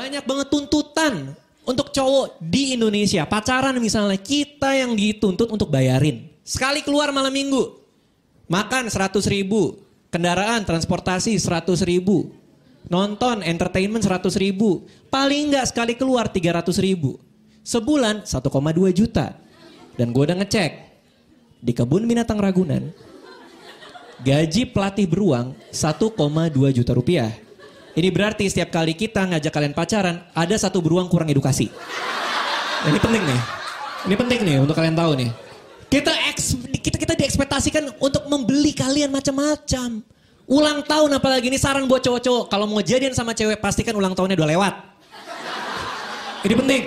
Banyak banget tuntutan untuk cowok di Indonesia. Pacaran misalnya, kita yang dituntut untuk bayarin. Sekali keluar malam minggu, makan 100 ribu. Kendaraan, transportasi 100 ribu. Nonton, entertainment 100 ribu. Paling nggak sekali keluar 300 ribu. Sebulan 1,2 juta. Dan gue udah ngecek. Di kebun binatang Ragunan, gaji pelatih beruang 1,2 juta rupiah. Ini berarti setiap kali kita ngajak kalian pacaran, ada satu beruang kurang edukasi. Ini penting nih. Ini penting nih untuk kalian tahu nih. Kita eks, kita kita diekspektasikan untuk membeli kalian macam-macam. Ulang tahun apalagi ini saran buat cowok-cowok. Kalau mau jadian sama cewek pastikan ulang tahunnya udah lewat. Ini penting.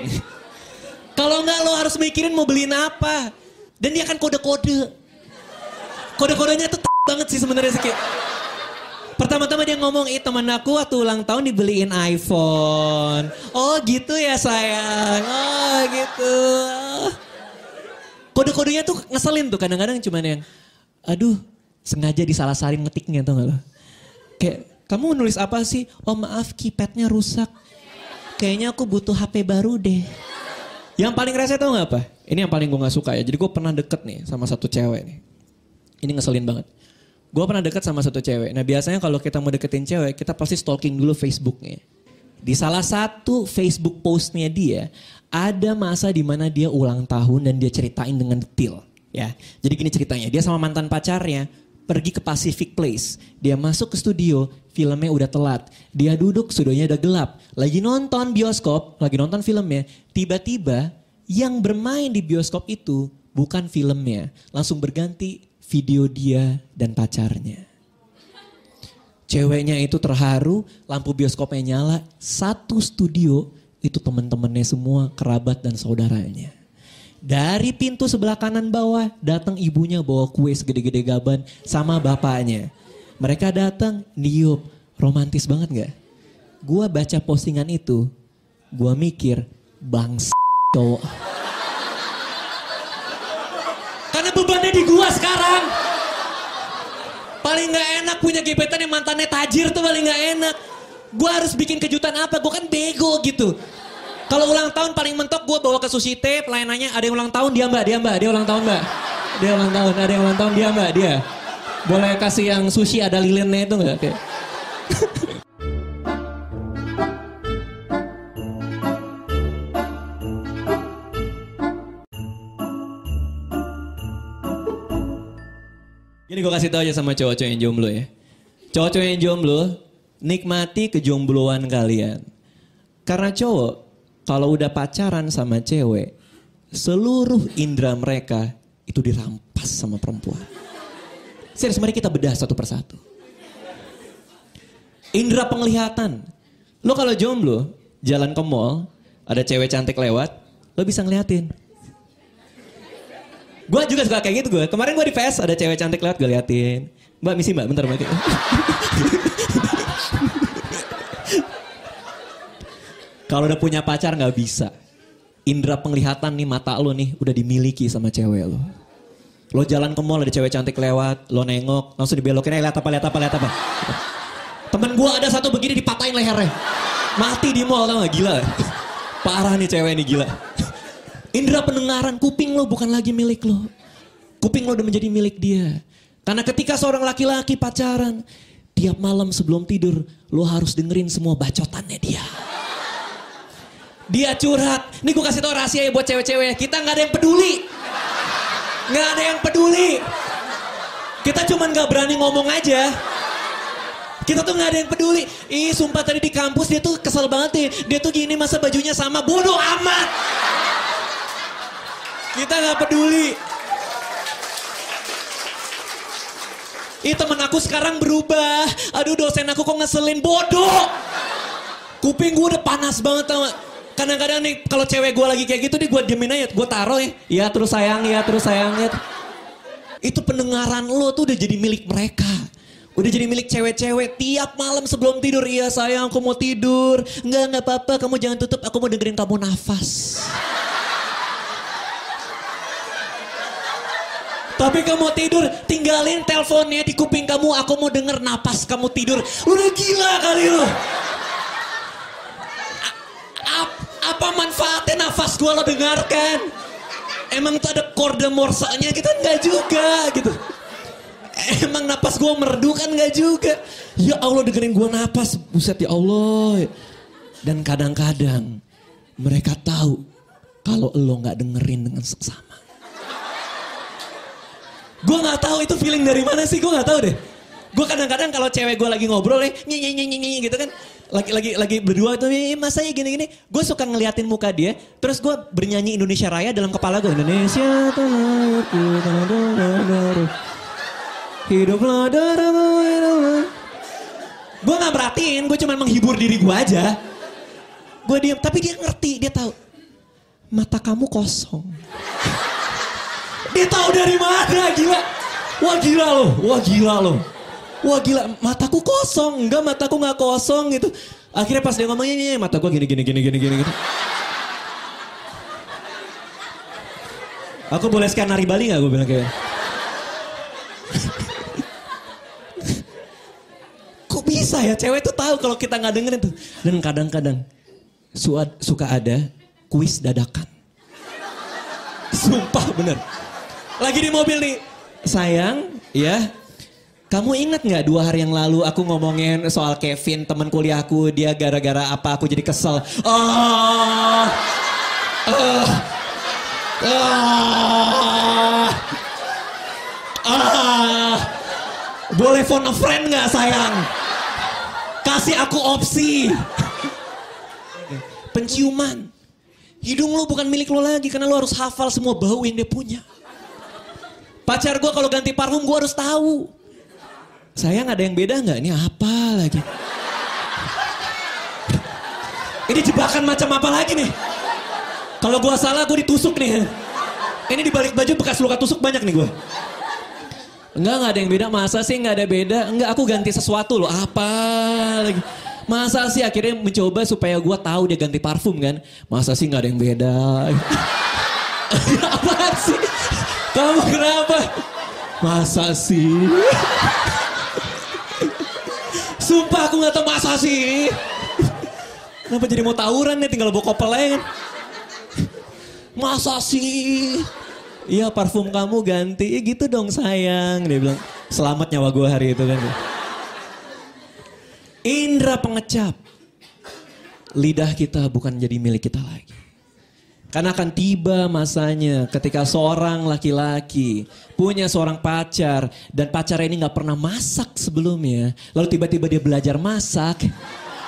Kalau enggak lo harus mikirin mau beliin apa. Dan dia akan kode-kode. Kode-kodenya tuh banget sih sebenarnya sih. Pertama-tama dia ngomong, ih temen aku waktu ulang tahun dibeliin iPhone. Oh gitu ya sayang, oh gitu. Kode-kodenya tuh ngeselin tuh kadang-kadang cuman yang, aduh sengaja disalah-salin ngetiknya tuh gak lo. Kayak, kamu nulis apa sih? Oh maaf keypadnya rusak. Kayaknya aku butuh HP baru deh. Yang paling rese tau gak apa? Ini yang paling gue gak suka ya. Jadi gue pernah deket nih sama satu cewek nih. Ini ngeselin banget. Gue pernah deket sama satu cewek. Nah biasanya kalau kita mau deketin cewek, kita pasti stalking dulu Facebooknya. Di salah satu Facebook postnya dia, ada masa di mana dia ulang tahun dan dia ceritain dengan detail. Ya, jadi gini ceritanya. Dia sama mantan pacarnya pergi ke Pacific Place. Dia masuk ke studio, filmnya udah telat. Dia duduk, studionya udah gelap. Lagi nonton bioskop, lagi nonton filmnya. Tiba-tiba yang bermain di bioskop itu bukan filmnya. Langsung berganti video dia dan pacarnya. Ceweknya itu terharu, lampu bioskopnya nyala, satu studio itu teman-temannya semua, kerabat dan saudaranya. Dari pintu sebelah kanan bawah datang ibunya bawa kue segede-gede gaban sama bapaknya. Mereka datang, niup, romantis banget gak? Gua baca postingan itu, gua mikir, bangsa cowok. Karena bebannya di gua sekarang. Paling nggak enak punya gebetan yang mantannya tajir tuh paling nggak enak. Gua harus bikin kejutan apa? Gua kan bego gitu. Kalau ulang tahun paling mentok gue bawa ke sushi teh, pelayanannya ada yang ulang tahun dia mbak, dia mbak, dia ulang tahun mbak. Dia ulang tahun, ada yang ulang tahun dia mbak, dia. Boleh kasih yang sushi ada lilinnya itu nggak? Kayak. Ini gue kasih tau aja sama cowok-cowok yang jomblo ya. Cowok-cowok yang jomblo, nikmati kejombloan kalian. Karena cowok, kalau udah pacaran sama cewek, seluruh indera mereka itu dirampas sama perempuan. Serius, mari kita bedah satu persatu. Indra penglihatan. Lo kalau jomblo, jalan ke mall, ada cewek cantik lewat, lo bisa ngeliatin. Gue juga suka kayak gitu gue. Kemarin gue di PS ada cewek cantik lewat gue liatin. Mbak misi mbak, bentar mbak. Kalau udah punya pacar nggak bisa. Indra penglihatan nih mata lo nih udah dimiliki sama cewek lo. Lo jalan ke mall ada cewek cantik lewat, lo nengok, langsung dibelokin, eh lihat apa, lihat apa, lihat apa. Temen gue ada satu begini dipatahin lehernya. Mati di mall tau gak? Gila. Parah nih cewek ini gila. Indra pendengaran, kuping lo bukan lagi milik lo. Kuping lo udah menjadi milik dia. Karena ketika seorang laki-laki pacaran, tiap malam sebelum tidur, lo harus dengerin semua bacotannya dia. Dia curhat. Nih gue kasih tau rahasia ya buat cewek-cewek. Kita nggak ada yang peduli. Nggak ada yang peduli. Kita cuman nggak berani ngomong aja. Kita tuh nggak ada yang peduli. Ih sumpah tadi di kampus dia tuh kesel banget nih. Dia tuh gini masa bajunya sama. Bodoh amat. Kita nggak peduli. Ih temen aku sekarang berubah. Aduh dosen aku kok ngeselin. Bodoh. Kuping gue udah panas banget tau? Kadang-kadang nih kalau cewek gue lagi kayak gitu nih gue diemin aja. Gue taruh ya. Ya terus sayang ya terus sayang ya. Itu pendengaran lo tuh udah jadi milik mereka. Udah jadi milik cewek-cewek tiap malam sebelum tidur. Iya sayang aku mau tidur. Enggak, enggak apa-apa kamu jangan tutup. Aku mau dengerin kamu nafas. Tapi kamu tidur, tinggalin teleponnya di kuping kamu. Aku mau denger napas kamu tidur. Udah gila kali lu. Apa manfaatnya nafas gue lo dengarkan? Emang tuh ada kode morsanya kita nggak juga gitu. Emang napas gue merdu kan nggak juga. Ya Allah dengerin gue napas, buset ya Allah. Dan kadang-kadang mereka tahu kalau lo nggak dengerin dengan seksama. Gue nggak tahu itu feeling dari mana sih, gue nggak tahu deh. Gue kadang-kadang kalau cewek gue lagi ngobrol ya, nyi nyi nyi nyi gitu kan, lagi lagi lagi berdua tuh, masa ya gini-gini, gue suka ngeliatin muka dia, terus gue bernyanyi Indonesia Raya dalam kepala gue, Indonesia hiduplah Gue nggak merhatiin, gue cuma menghibur diri gue aja. Gue diam, tapi dia ngerti, dia tahu mata kamu kosong. dia tahu dari mana, gila. Wah gila loh, wah gila loh. Wah gila, mataku kosong. Enggak, mataku nggak kosong gitu. Akhirnya pas dia ngomongnya, ini mata gue gini, gini, gini, gini, gini, gitu. Aku boleh sekian nari Bali gak? Gue bilang kayak. Kok bisa ya cewek tuh tahu kalau kita nggak dengerin tuh. Dan kadang-kadang suka ada kuis dadakan. Sumpah bener. Lagi di mobil nih. Sayang, ya kamu ingat nggak dua hari yang lalu aku ngomongin soal Kevin teman kuliahku dia gara-gara apa aku jadi kesel. Oh, uh, uh, uh, boleh phone a friend nggak sayang? Kasih aku opsi. Penciuman. Hidung lo bukan milik lo lagi karena lo harus hafal semua bau yang dia punya. Pacar gue kalau ganti parfum gue harus tahu. Sayang ada yang beda nggak? Ini apa lagi? Ini jebakan macam apa lagi nih? Kalau gua salah gue ditusuk nih. Ini di balik baju bekas luka tusuk banyak nih gue. Enggak, enggak ada yang beda. Masa sih enggak ada beda? Enggak, aku ganti sesuatu loh. Apa lagi? Masa sih akhirnya mencoba supaya gue tahu dia ganti parfum kan? Masa sih enggak ada yang beda? Apa sih? Kamu kenapa? Masa sih? Sumpah aku gak tau masa sih. Kenapa jadi mau tawuran nih tinggal bawa kopel Masa sih? Iya parfum kamu ganti. Ya gitu dong sayang. Dia bilang selamat nyawa gue hari itu kan. Indra pengecap. Lidah kita bukan jadi milik kita lagi. Karena akan tiba masanya ketika seorang laki-laki punya seorang pacar dan pacar ini nggak pernah masak sebelumnya. Lalu tiba-tiba dia belajar masak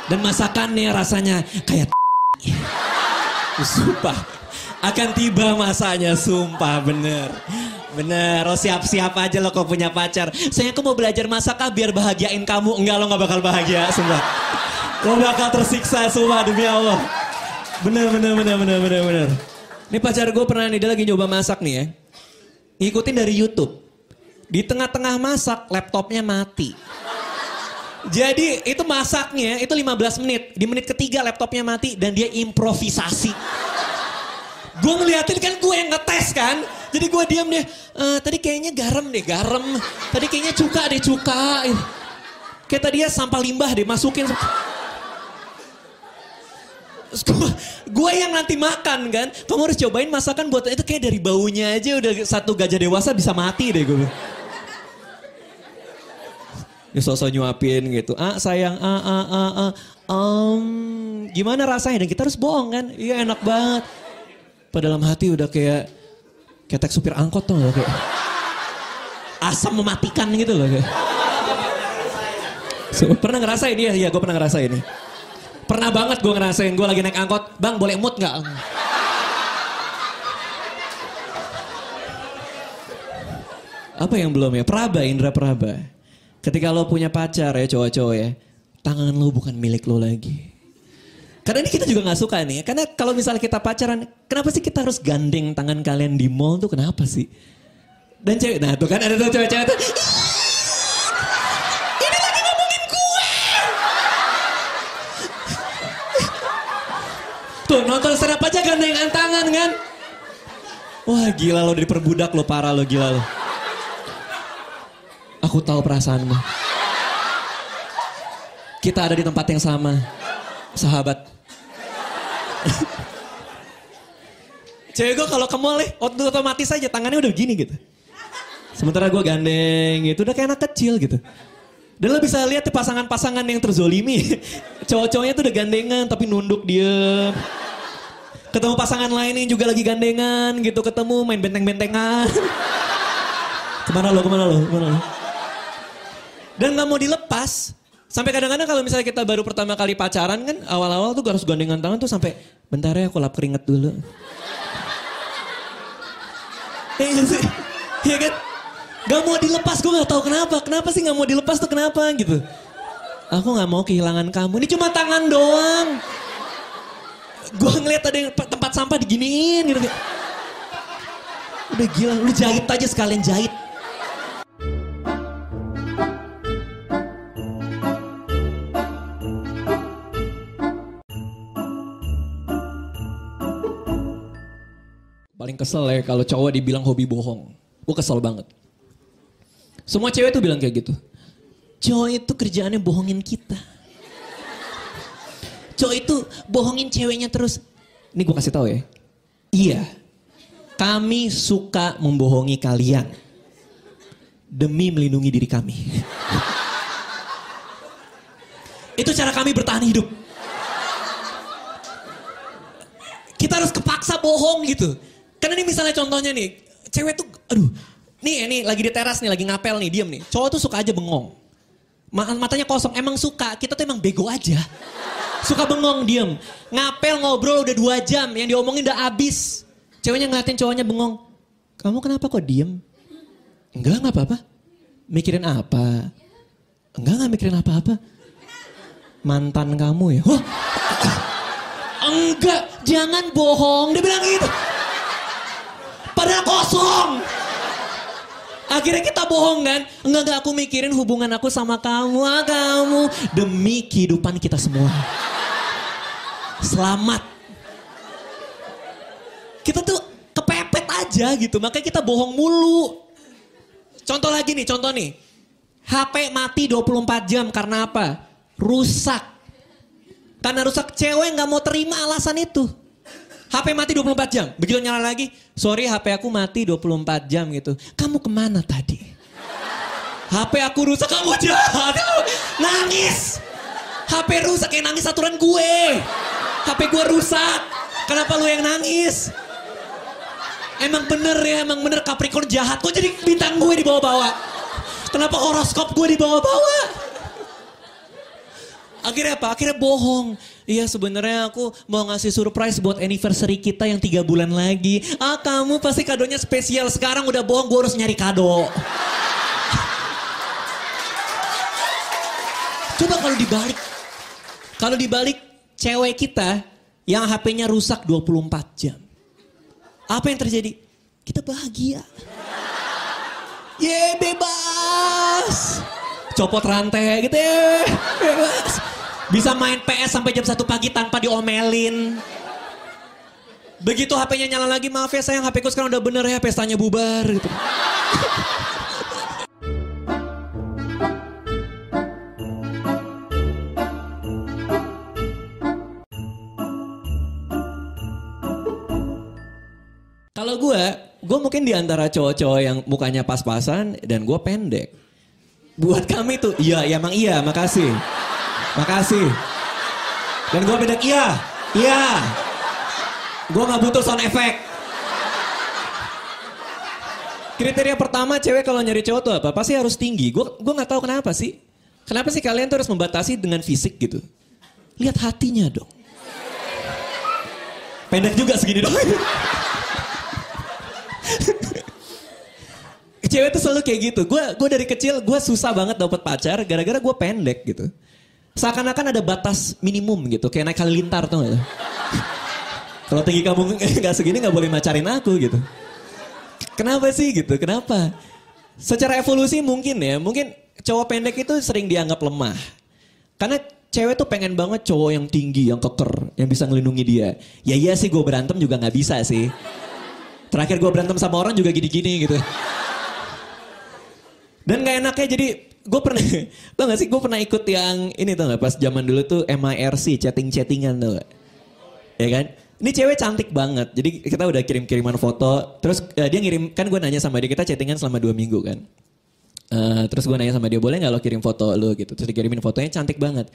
dan masakannya rasanya kayak Sumpah. Akan tiba masanya, sumpah bener. Bener, oh siap-siap aja lo kau punya pacar. Saya aku mau belajar masak ah biar bahagiain kamu. Enggak lo gak bakal bahagia, sumpah. Lo bakal tersiksa, sumpah demi Allah. Bener, bener, bener, bener, bener, bener. Ini pacar gue pernah nih, dia lagi nyoba masak nih ya. Ikutin dari Youtube. Di tengah-tengah masak, laptopnya mati. Jadi itu masaknya itu 15 menit. Di menit ketiga laptopnya mati dan dia improvisasi. Gue ngeliatin kan gue yang ngetes kan. Jadi gue diam deh. E, tadi kayaknya garam deh, garam. Tadi kayaknya cuka deh, cuka. Kayak tadi ya sampah limbah deh, masukin gue yang nanti makan kan. Kamu harus cobain masakan buat itu kayak dari baunya aja udah satu gajah dewasa bisa mati deh gue. Ya sosok nyuapin gitu. Ah sayang, ah ah ah ah. Um, gimana rasanya? Dan kita harus bohong kan? Iya enak banget. Pada dalam hati udah kayak ketek supir angkot tuh kayak asam mematikan gitu loh kayak. So, pernah ngerasain dia? Iya, gue pernah ngerasain ini. Pernah banget gue ngerasain gue lagi naik angkot, bang boleh mood nggak? Apa yang belum ya? Praba, Indra Praba. Ketika lo punya pacar ya cowok-cowok ya, tangan lo bukan milik lo lagi. Karena ini kita juga gak suka nih. Karena kalau misalnya kita pacaran, kenapa sih kita harus gandeng tangan kalian di mall tuh kenapa sih? Dan cewek, nah tuh kan ada tuh cewek-cewek tuh, Tuh nonton serap aja gandengan tangan kan. Wah gila lo diperbudak lo parah lo gila lo. Aku tahu perasaanmu. Kita ada di tempat yang sama. Sahabat. Cewek gue kalau ke mall otomatis aja tangannya udah gini gitu. Sementara gue gandeng gitu, udah kayak anak kecil gitu. Dan lo bisa lihat pasangan-pasangan yang terzolimi. Cowok-cowoknya tuh udah gandengan tapi nunduk diem. Ketemu pasangan lain yang juga lagi gandengan gitu, ketemu main benteng-bentengan. ke mana lo, ke mana lo, ke mana lo? Dan gak mau dilepas. Sampai kadang-kadang kalau misalnya kita baru pertama kali pacaran kan awal-awal tuh harus gandengan tangan tuh sampai bentar ya aku lap keringet dulu. Iya sih? Iya kan? Gak mau dilepas, gue gak tahu kenapa. Kenapa sih gak mau dilepas tuh kenapa gitu. Aku gak mau kehilangan kamu. Ini cuma tangan doang. Gue ngeliat ada yang tempat sampah diginiin gitu. Udah gila, lu jahit aja sekalian jahit. Paling kesel ya kalau cowok dibilang hobi bohong. Gue kesel banget. Semua cewek tuh bilang kayak gitu. Cowok itu kerjaannya bohongin kita. Cowok itu bohongin ceweknya terus. Ini gue kasih tahu ya. Iya. Kami suka membohongi kalian. Demi melindungi diri kami. itu cara kami bertahan hidup. Kita harus kepaksa bohong gitu. Karena ini misalnya contohnya nih, cewek tuh, aduh, nih ini lagi di teras nih, lagi ngapel nih, diem nih. Cowok tuh suka aja bengong. Matanya kosong, emang suka, kita tuh emang bego aja. Suka bengong, diem. Ngapel, ngobrol udah dua jam, yang diomongin udah abis. Ceweknya ngeliatin cowoknya bengong. Kamu kenapa kok diem? Enggak, nggak apa-apa. Mikirin apa? Enggak, nggak mikirin apa-apa. Mantan kamu ya? Wah, enggak, jangan bohong. Dia bilang gitu. Padahal kosong. Akhirnya kita bohong kan? Enggak, enggak aku mikirin hubungan aku sama kamu, ah, kamu. Demi kehidupan kita semua. Selamat. Kita tuh kepepet aja gitu, makanya kita bohong mulu. Contoh lagi nih, contoh nih. HP mati 24 jam karena apa? Rusak. Karena rusak cewek nggak mau terima alasan itu. HP mati 24 jam. Begitu nyala lagi, sorry HP aku mati 24 jam gitu. Kamu ke mana tadi? HP aku rusak, kamu jahat. Nangis. HP rusak, kayak nangis aturan gue. HP gue rusak. Kenapa lu yang nangis? Emang bener ya, emang bener Capricorn jahat. Kok jadi bintang gue dibawa-bawa? Kenapa horoskop gue dibawa-bawa? Akhirnya apa? Akhirnya bohong. Iya sebenarnya aku mau ngasih surprise buat anniversary kita yang tiga bulan lagi. Ah kamu pasti kadonya spesial. Sekarang udah bohong gue harus nyari kado. Coba kalau dibalik. Kalau dibalik cewek kita yang HP-nya rusak 24 jam. Apa yang terjadi? Kita bahagia. Ye bebas. Copot rantai gitu ya. Bebas. Bisa main PS sampai jam 1 pagi tanpa diomelin. Begitu HP-nya nyala lagi, maaf ya sayang HP ku sekarang udah bener ya, pestanya bubar gitu. Kalau gue, gue mungkin di antara cowok-cowok yang mukanya pas-pasan dan gue pendek. Buat kami tuh, iya, ya emang iya, makasih. Makasih. Dan gue beda, iya, iya. Gue gak butuh sound effect. Kriteria pertama cewek kalau nyari cowok tuh apa? Pasti harus tinggi. Gue gue nggak tahu kenapa sih. Kenapa sih kalian tuh harus membatasi dengan fisik gitu? Lihat hatinya dong. Pendek juga segini dong. cewek tuh selalu kayak gitu. Gue gue dari kecil gue susah banget dapet pacar gara-gara gue pendek gitu. Seakan-akan ada batas minimum gitu, kayak naik halilintar tuh? Kalau tinggi kamu nggak segini nggak boleh macarin aku gitu. Kenapa sih gitu? Kenapa? Secara evolusi mungkin ya, mungkin cowok pendek itu sering dianggap lemah. Karena cewek tuh pengen banget cowok yang tinggi, yang keker, yang bisa ngelindungi dia. Ya iya sih gue berantem juga nggak bisa sih. Terakhir gue berantem sama orang juga gini-gini gitu. Dan gak enaknya jadi gue pernah, tau gak sih gue pernah ikut yang ini tau gak pas zaman dulu tuh MIRC, chatting-chattingan tau gak? Ya kan? Ini cewek cantik banget. Jadi kita udah kirim-kiriman foto. Terus eh, dia ngirim, kan gue nanya sama dia, kita chattingan selama dua minggu kan. Eh, terus gue nanya sama dia, boleh nggak lo kirim foto lo gitu. Terus dikirimin fotonya cantik banget.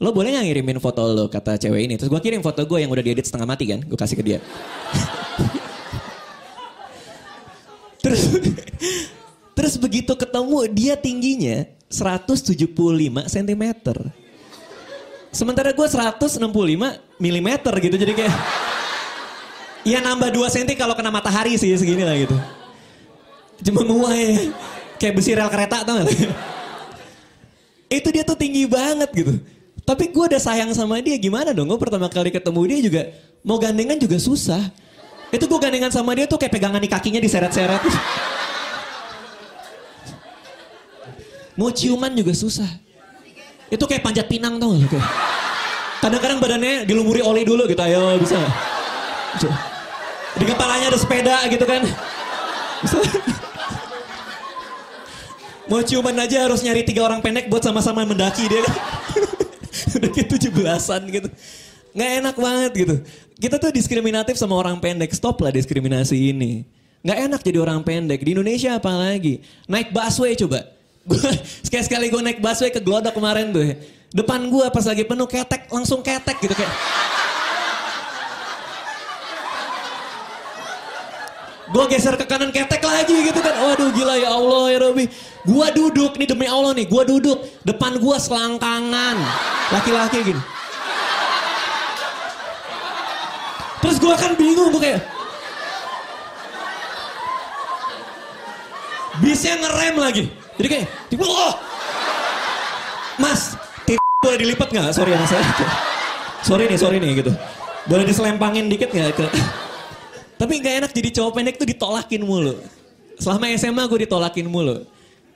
Lo boleh nggak ngirimin foto lo, kata cewek ini. Terus gue kirim foto gue yang udah diedit setengah mati kan. Gue kasih ke dia. terus terus begitu ketemu, dia tingginya 175 cm. Sementara gue 165 mm gitu. Jadi kayak... Ya nambah 2 cm kalau kena matahari sih segini lah gitu. Cuma nguai. Kayak besi rel kereta tau gak? Itu dia tuh tinggi banget gitu. Tapi gue udah sayang sama dia gimana dong? Gue pertama kali ketemu dia juga mau gandengan juga susah. Itu gue gandengan sama dia tuh kayak pegangan di kakinya diseret-seret. Mau ciuman juga susah. Itu kayak panjat pinang tau gak? Kadang-kadang badannya dilumuri oli dulu gitu, ayo bisa. Di kepalanya ada sepeda gitu kan. Bisa. Mau ciuman aja harus nyari tiga orang pendek buat sama-sama mendaki dia kan. Udah kayak tujuh belasan gitu. Nggak enak banget gitu. Kita tuh diskriminatif sama orang pendek. Stop lah diskriminasi ini. Nggak enak jadi orang pendek. Di Indonesia apalagi. Naik busway coba. sekali-sekali gue naik busway ke Glodok kemarin tuh. Depan gue pas lagi penuh ketek. Langsung ketek gitu kayak. Gue geser ke kanan ketek lagi gitu kan. Waduh gila ya Allah ya Robi. Gue duduk nih demi Allah nih. Gue duduk. Depan gue selangkangan. Laki-laki gini. Terus gue kan bingung. Gue kayak. Bisnya ngerem lagi. Jadi kayak. Tiba, oh. Mas. Boleh dilipat gak? Sorry yang saya. Sorry nih, sorry nih gitu. Boleh diselempangin dikit gak ke... Tapi gak enak jadi cowok pendek tuh ditolakin mulu. Selama SMA gue ditolakin mulu.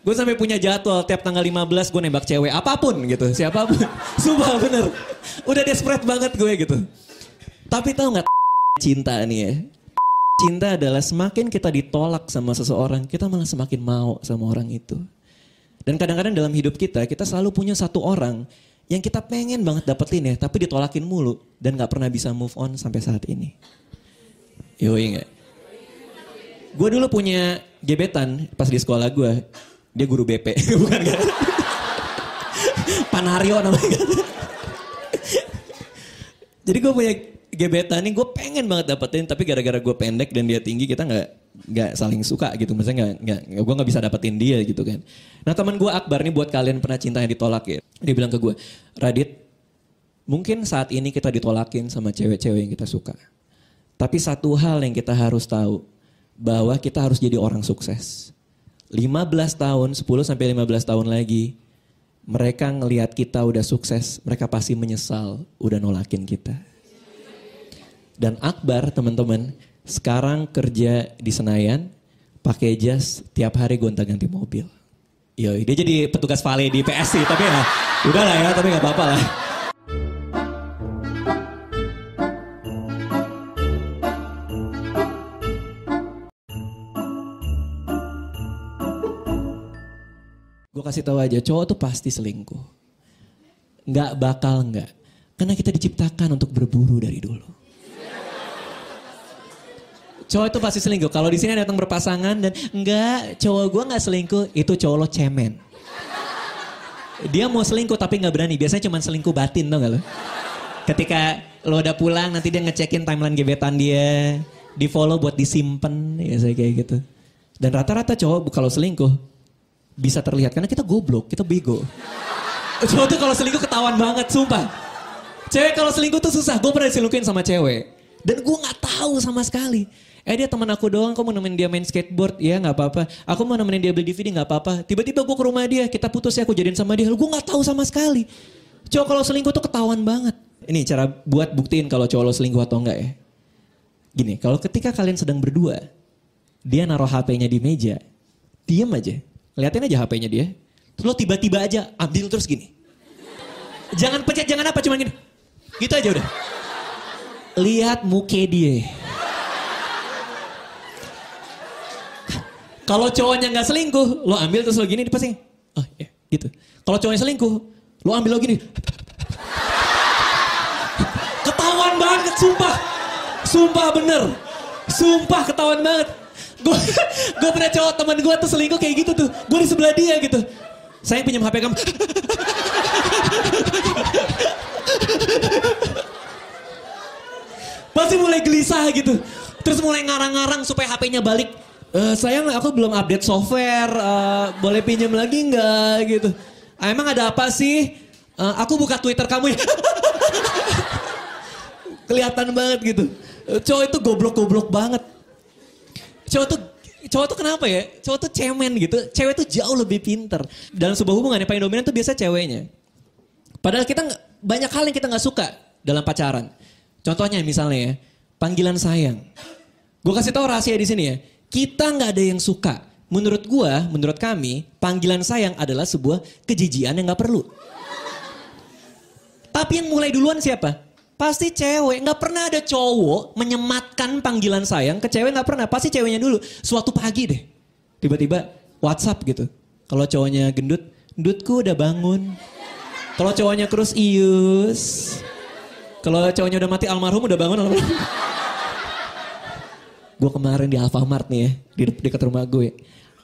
Gue sampai punya jadwal tiap tanggal 15 gue nembak cewek apa pun gitu, siapa pun. Sumpah bener. Udah desperate banget gue gitu. Tapi tahu nggak cinta nih ya? Cinta adalah semakin kita ditolak sama seseorang, kita malah semakin mau sama orang itu. Dan kadang-kadang dalam hidup kita, kita selalu punya satu orang yang kita pengen banget dapetin ya, tapi ditolakin mulu dan gak pernah bisa move on sampai saat ini. Yoi gak? Gue dulu punya gebetan pas di sekolah gue. Dia guru BP, bukan kan? Panario namanya. Jadi gue punya gebetan nih gue pengen banget dapetin tapi gara-gara gue pendek dan dia tinggi kita nggak nggak saling suka gitu maksudnya nggak nggak gue nggak bisa dapetin dia gitu kan nah teman gue Akbar nih buat kalian pernah cinta yang ditolak ya dia bilang ke gue Radit mungkin saat ini kita ditolakin sama cewek-cewek yang kita suka tapi satu hal yang kita harus tahu, bahwa kita harus jadi orang sukses. 15 tahun, 10 sampai 15 tahun lagi, mereka ngelihat kita udah sukses, mereka pasti menyesal udah nolakin kita. Dan Akbar teman-teman, sekarang kerja di Senayan, pakai jas tiap hari gonta-ganti mobil. Yo, dia jadi petugas vale di PSC, tapi ya udah lah ya, tapi nggak apa-apa lah. Gue kasih tahu aja, cowok tuh pasti selingkuh. Nggak bakal nggak. Karena kita diciptakan untuk berburu dari dulu. Cowok itu pasti selingkuh. Kalau di sini datang berpasangan dan enggak, cowok gue nggak selingkuh, itu cowok lo cemen. Dia mau selingkuh tapi nggak berani. Biasanya cuma selingkuh batin tau gak lo? Ketika lo udah pulang nanti dia ngecekin timeline gebetan dia, di follow buat disimpan, ya saya kayak gitu. Dan rata-rata cowok kalau selingkuh bisa terlihat karena kita goblok, kita bego. Cowok tuh kalau selingkuh ketahuan banget, sumpah. Cewek kalau selingkuh tuh susah. Gue pernah diselingkuhin sama cewek. Dan gue nggak tahu sama sekali. Eh dia teman aku doang, kok mau nemenin dia main skateboard? Ya nggak apa-apa. Aku mau nemenin dia beli DVD nggak apa-apa. Tiba-tiba gue ke rumah dia, kita putus ya aku jadiin sama dia. Gue nggak tahu sama sekali. Cowok kalau selingkuh tuh ketahuan banget. Ini cara buat buktiin kalau cowok lo selingkuh atau enggak ya. Gini, kalau ketika kalian sedang berdua, dia naruh HP-nya di meja, diem aja. Liatin aja HP-nya dia. Terus lo tiba-tiba aja ambil terus gini. Jangan pencet, jangan apa, cuma gini. Gitu aja udah. Lihat muka dia. Kalau cowoknya nggak selingkuh, lo ambil terus lo gini dipasing. Oh ya, gitu. Kalau cowoknya selingkuh, lo ambil lo gini. Ketahuan banget, sumpah. Sumpah bener. Sumpah ketahuan banget. Gue gue pernah cowok teman gue tuh selingkuh kayak gitu tuh. Gue di sebelah dia gitu. Saya pinjam HP kamu. Pasti mulai gelisah gitu. Terus mulai ngarang-ngarang supaya HP-nya balik. E, sayang aku belum update software. Eh, boleh pinjam lagi nggak gitu. "Ah, emang ada apa sih? "Eh, aku buka Twitter kamu ya. Kelihatan banget gitu. Eh, Cowok itu goblok-goblok banget. Cowok tuh cowok tuh kenapa ya? Cowok tuh cemen gitu. Cewek tuh jauh lebih pinter. Dalam sebuah hubungan yang paling dominan tuh biasa ceweknya. Padahal kita banyak hal yang kita nggak suka dalam pacaran. Contohnya misalnya ya, panggilan sayang. Gue kasih tahu rahasia di sini ya. Kita nggak ada yang suka. Menurut gua, menurut kami, panggilan sayang adalah sebuah kejijian yang nggak perlu. Tapi yang mulai duluan siapa? Pasti cewek. Nggak pernah ada cowok menyematkan panggilan sayang ke cewek nggak pernah. Pasti ceweknya dulu. Suatu pagi deh, tiba-tiba WhatsApp gitu. Kalau cowoknya gendut, gendutku udah bangun. Kalau cowoknya kurus, ius. Kalau cowoknya udah mati almarhum udah bangun almarhum. Gue kemarin di Alfamart nih ya, di de- dekat rumah gue.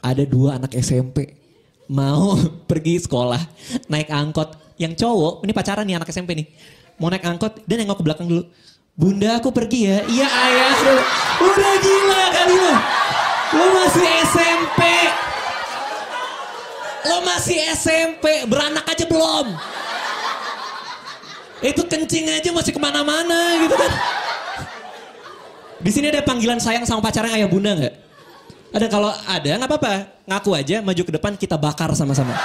Ada dua anak SMP mau pergi sekolah naik angkot. Yang cowok, ini pacaran nih anak SMP nih. Mau naik angkot, dia nengok ke belakang dulu. Bunda aku pergi ya. Iya ayah. Udah gila kali lo. Lo masih SMP. Lo masih SMP. Beranak aja belum. Itu kencing aja masih ke mana-mana gitu kan. Di sini ada panggilan sayang sama pacarnya ayah bunda nggak? Ada kalau ada nggak apa-apa, ngaku aja maju ke depan kita bakar sama-sama.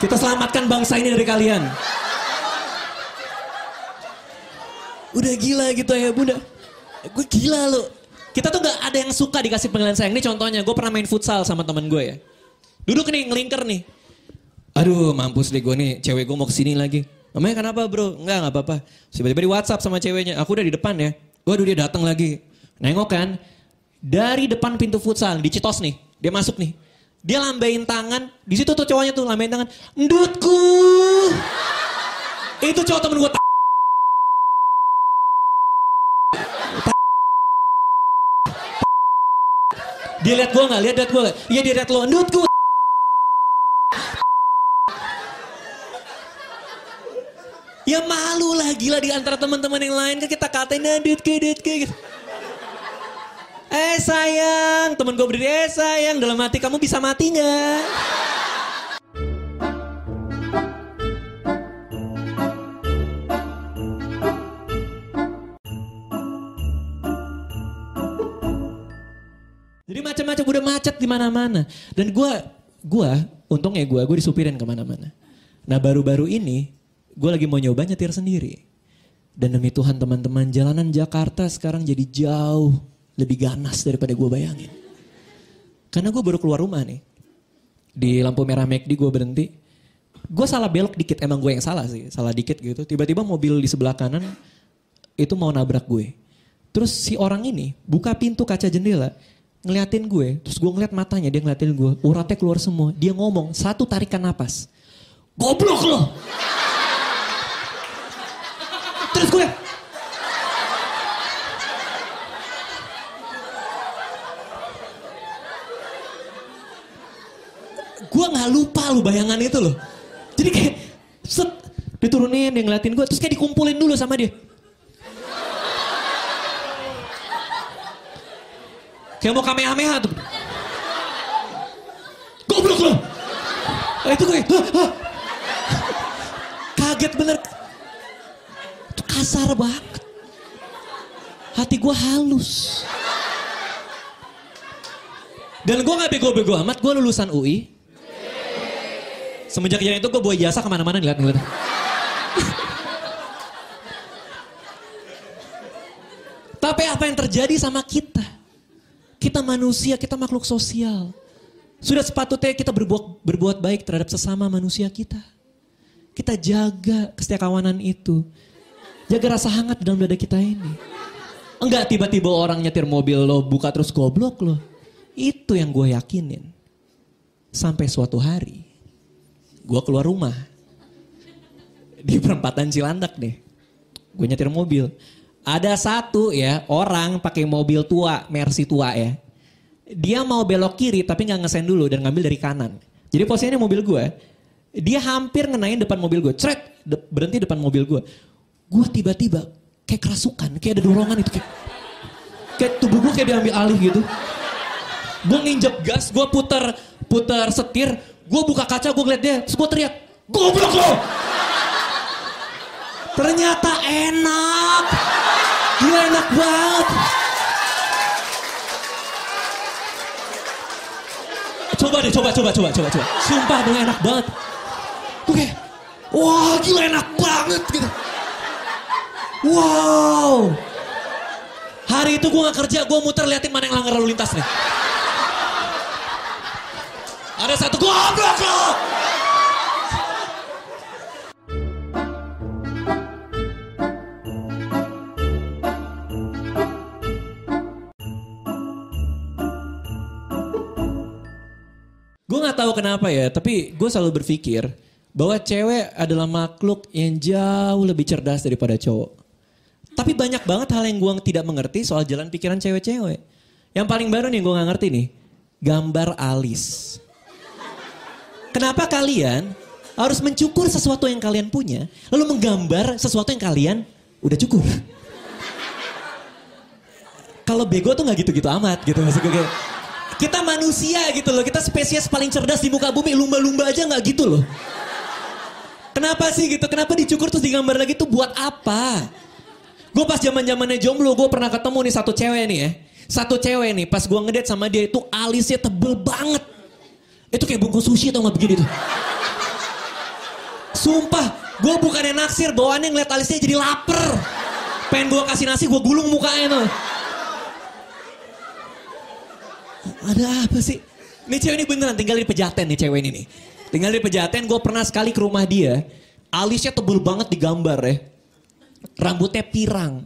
Kita selamatkan bangsa ini dari kalian. Udah gila gitu ya bunda. Gue gila lo. Kita tuh nggak ada yang suka dikasih panggilan sayang. Ini contohnya, gue pernah main futsal sama teman gue ya. Duduk nih ngelingker nih. Aduh mampus deh gue nih, cewek gue mau ke sini lagi. Namanya kenapa bro? Enggak, enggak apa-apa. Tiba-tiba di WhatsApp sama ceweknya, aku udah di depan ya. Waduh dia datang lagi. Nengok kan, dari depan pintu futsal, di Citos nih, dia masuk nih. Dia lambain tangan, di situ tuh cowoknya tuh lambain tangan. Ndutku! Itu cowok temen gue. Dia lihat gue nggak? Lihat lihat gue? Iya dia lihat lo. Ndutku! Ya malu lah gila di antara teman-teman yang lain kan kita katain nadut ke nadut ke gitu. Eh sayang, temen gue berdiri, eh sayang, dalam hati kamu bisa mati nggak? Jadi macam-macam udah macet di mana-mana. Dan gue, gue, untungnya gue, gue disupirin ke mana-mana. Nah baru-baru ini, gue lagi mau nyoba nyetir sendiri. Dan demi Tuhan teman-teman, jalanan Jakarta sekarang jadi jauh lebih ganas daripada gue bayangin. Karena gue baru keluar rumah nih. Di lampu merah McD gue berhenti. Gue salah belok dikit, emang gue yang salah sih. Salah dikit gitu. Tiba-tiba mobil di sebelah kanan itu mau nabrak gue. Terus si orang ini buka pintu kaca jendela, ngeliatin gue. Terus gue ngeliat matanya, dia ngeliatin gue. Uratnya keluar semua. Dia ngomong, satu tarikan napas. Goblok lo! Terus gue, gue nggak lupa lu bayangan itu loh. Jadi kayak set diturunin dia ngeliatin gue terus kayak dikumpulin dulu sama dia. Kayak mau kamehameha tuh. Goblok lo. Nah, itu gue. Kaget bener. Kasar banget. Hati gue halus. Dan gue gak bego-bego amat, gue lulusan UI. Semenjak kejadian itu gue bawa jasa ke mana-mana ngeliat-ngeliat. Tapi apa yang terjadi sama kita? Kita manusia, kita makhluk sosial. Sudah sepatutnya kita berbuat, berbuat baik terhadap sesama manusia kita. Kita jaga kesetiakawanan itu. Jaga rasa hangat dalam dada kita ini. Enggak tiba-tiba orang nyetir mobil lo buka terus goblok lo. Itu yang gue yakinin. Sampai suatu hari. Gue keluar rumah. Di perempatan Cilandak nih. Gue nyetir mobil. Ada satu ya orang pakai mobil tua, Mercy tua ya. Dia mau belok kiri tapi nggak ngesen dulu dan ngambil dari kanan. Jadi posisinya mobil gue, dia hampir ngenain depan mobil gue. Cret, de- berhenti depan mobil gue. Gue tiba-tiba kayak kerasukan, kayak ada dorongan itu. Kayak, kayak tubuh gue kayak diambil alih gitu. Gue nginjek gas, gue puter puter setir, gue buka kaca, gue ngeliat dia, terus gue teriak, goblok lo! Ternyata enak. Gila enak banget. Coba deh, coba, coba, coba, coba, coba. Sumpah dong enak banget. Oke. Wah, gila enak banget gitu. Wow. Hari itu gue gak kerja, gue muter liatin mana yang langgar lalu lintas nih. Ada satu goblok lo. Gue nggak tahu kenapa ya, tapi gue selalu berpikir bahwa cewek adalah makhluk yang jauh lebih cerdas daripada cowok. Tapi banyak banget hal yang gue tidak mengerti soal jalan pikiran cewek-cewek. Yang paling baru nih gue nggak ngerti nih, gambar alis. Kenapa kalian harus mencukur sesuatu yang kalian punya, lalu menggambar sesuatu yang kalian udah cukur? Kalau bego tuh nggak gitu-gitu amat gitu maksud gue kita manusia gitu loh, kita spesies paling cerdas di muka bumi, lumba-lumba aja nggak gitu loh. Kenapa sih gitu? Kenapa dicukur terus digambar lagi tuh buat apa? Gue pas zaman zamannya jomblo, gue pernah ketemu nih satu cewek nih ya. Satu cewek nih, pas gue ngedate sama dia itu alisnya tebel banget. Itu kayak bungkus sushi atau nggak begini tuh. Sumpah, gue bukannya naksir, bawaannya ngeliat alisnya jadi lapar. Pengen gue kasih nasi, gue gulung mukanya tuh. Ada apa sih? Ini cewek ini beneran tinggal di Pejaten nih cewek ini nih. Tinggal di Pejaten, gue pernah sekali ke rumah dia. Alisnya tebel banget digambar ya. Rambutnya pirang.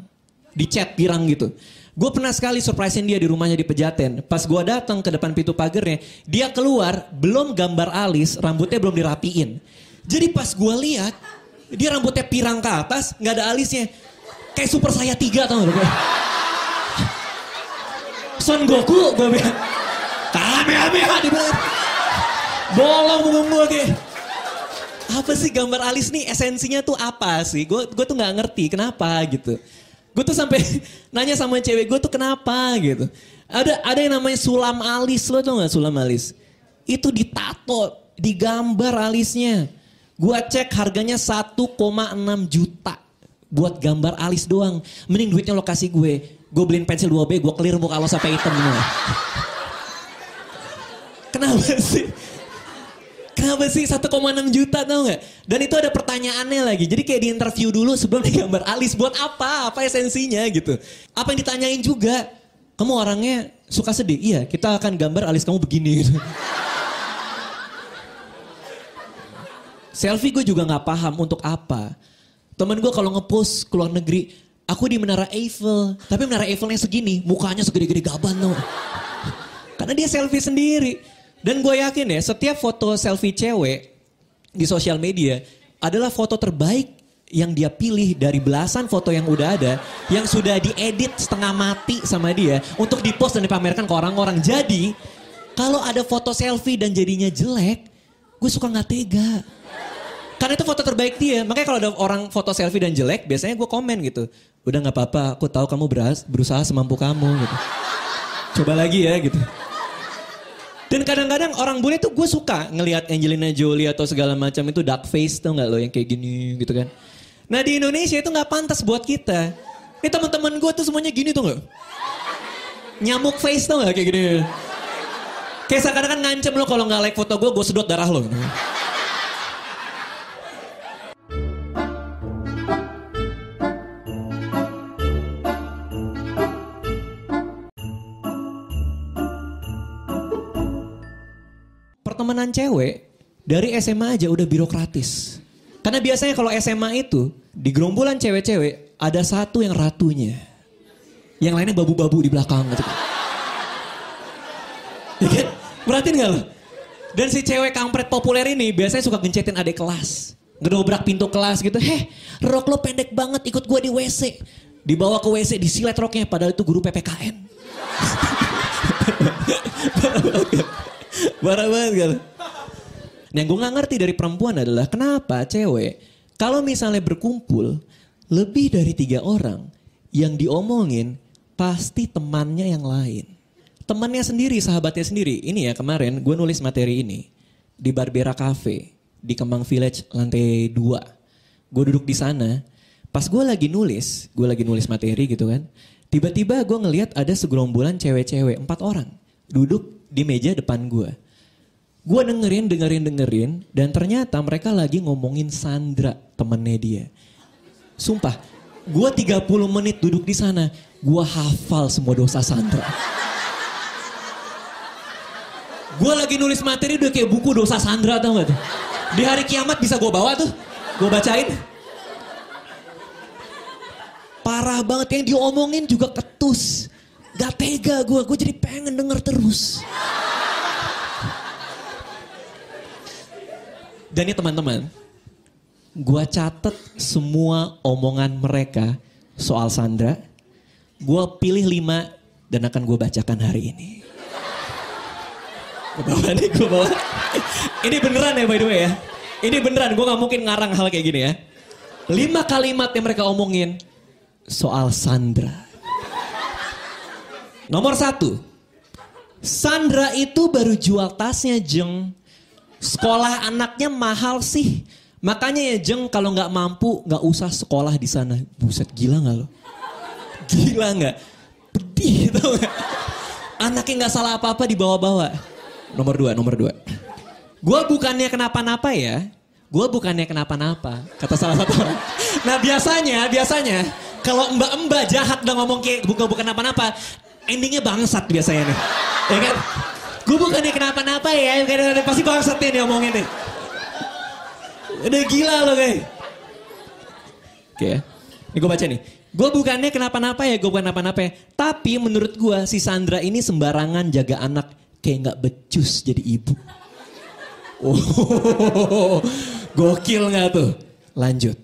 Dicat pirang gitu. Gue pernah sekali surprisein dia di rumahnya di Pejaten. Pas gue datang ke depan pintu pagarnya, dia keluar belum gambar alis, rambutnya belum dirapiin. Jadi pas gue lihat, dia rambutnya pirang ke atas, nggak ada alisnya. Kayak super saya tiga tau gak? Son Goku gue bilang. Kamehameha dibilang. Bolong punggung gue kayak. Apa sih gambar alis nih esensinya tuh apa sih? Gue gue tuh nggak ngerti kenapa gitu. Gue tuh sampai nanya sama cewek gue tuh kenapa gitu. Ada ada yang namanya sulam alis lo tau gak sulam alis? Itu ditato, digambar alisnya. Gue cek harganya 1,6 juta buat gambar alis doang. Mending duitnya lo kasih gue. Gue beliin pensil 2B, gue clear muka lo sampai hitam. Kenapa sih? Kenapa sih 1,6 juta tau gak? Dan itu ada pertanyaannya lagi. Jadi kayak di interview dulu sebelum digambar alis. Buat apa? Apa esensinya gitu. Apa yang ditanyain juga. Kamu orangnya suka sedih? Iya kita akan gambar alis kamu begini gitu. Selfie gue juga gak paham untuk apa. Temen gue kalau ngepost ke luar negeri, aku di Menara Eiffel. Tapi Menara Eiffelnya segini, mukanya segede-gede gaban tuh. Karena dia selfie sendiri. Dan gue yakin ya, setiap foto selfie cewek di sosial media adalah foto terbaik yang dia pilih dari belasan foto yang udah ada, yang sudah diedit setengah mati sama dia untuk dipost dan dipamerkan ke orang-orang. Jadi, kalau ada foto selfie dan jadinya jelek, gue suka nggak tega. Karena itu foto terbaik dia. Makanya kalau ada orang foto selfie dan jelek, biasanya gue komen gitu. Udah nggak apa-apa, aku tahu kamu beras, berusaha semampu kamu gitu. Coba lagi ya gitu. Dan kadang-kadang orang bule tuh gue suka ngelihat Angelina Jolie atau segala macam itu dark face tuh nggak lo yang kayak gini gitu kan. Nah di Indonesia itu nggak pantas buat kita. Ini teman-teman gue tuh semuanya gini tuh nggak? Nyamuk face tuh nggak kayak gini. Kayak seakan-akan ngancem lo kalau nggak like foto gue, gue sedot darah lo. Gitu. Pertemanan cewek dari SMA aja udah birokratis. Karena biasanya kalau SMA itu di gerombolan cewek-cewek ada satu yang ratunya. Yang lainnya babu-babu di belakang gitu. Ya kan? Perhatiin gak lo? Dan si cewek kampret populer ini biasanya suka gencetin adik kelas. Ngedobrak pintu kelas gitu. Heh, rok lo pendek banget ikut gue di WC. Dibawa ke WC, disilet roknya, padahal itu guru PPKN. Parah banget kan? Yang gue gak ngerti dari perempuan adalah kenapa cewek kalau misalnya berkumpul lebih dari tiga orang yang diomongin pasti temannya yang lain. Temannya sendiri, sahabatnya sendiri. Ini ya kemarin gue nulis materi ini di Barbera Cafe di Kemang Village lantai 2. Gue duduk di sana. Pas gue lagi nulis, gue lagi nulis materi gitu kan. Tiba-tiba gue ngeliat ada segerombolan cewek-cewek, empat orang. Duduk di meja depan gue. Gue dengerin, dengerin, dengerin. Dan ternyata mereka lagi ngomongin Sandra, temennya dia. Sumpah, gue 30 menit duduk di sana. Gue hafal semua dosa Sandra. Gue lagi nulis materi udah kayak buku dosa Sandra tau gak tuh. Di hari kiamat bisa gue bawa tuh. Gue bacain. Parah banget yang diomongin juga ketus. Gak tega gue, gue jadi pengen denger terus. Dan ini teman-teman, gue catet semua omongan mereka soal Sandra. Gue pilih lima dan akan gue bacakan hari ini. Gue bawa nih, gue bawa. Ini beneran ya by the way ya. Ini beneran, gue gak mungkin ngarang hal kayak gini ya. Lima kalimat yang mereka omongin soal Sandra. Nomor satu, Sandra itu baru jual tasnya jeng. Sekolah anaknya mahal sih. Makanya ya jeng kalau nggak mampu nggak usah sekolah di sana. Buset gila nggak lo? Gila nggak? Pedih tau gak? Anaknya nggak salah apa-apa dibawa-bawa. Nomor dua, nomor dua. Gue bukannya kenapa-napa ya. Gue bukannya kenapa-napa. Kata salah satu orang. Nah biasanya, biasanya. Kalau mbak-mbak jahat udah ngomong kayak bukan bukan apa-apa. Endingnya bangsat biasanya nih. Ya kan? Gue bukannya kenapa-napa ya. Pasti bangsatnya nih ngomongin nih. Udah gila loh kayak. Oke ya. Ini gue baca nih. Gue bukannya kenapa-napa ya, gue bukan kenapa-napa ya. Tapi menurut gue si Sandra ini sembarangan jaga anak kayak nggak becus jadi ibu. Oh, gokil nggak tuh? Lanjut.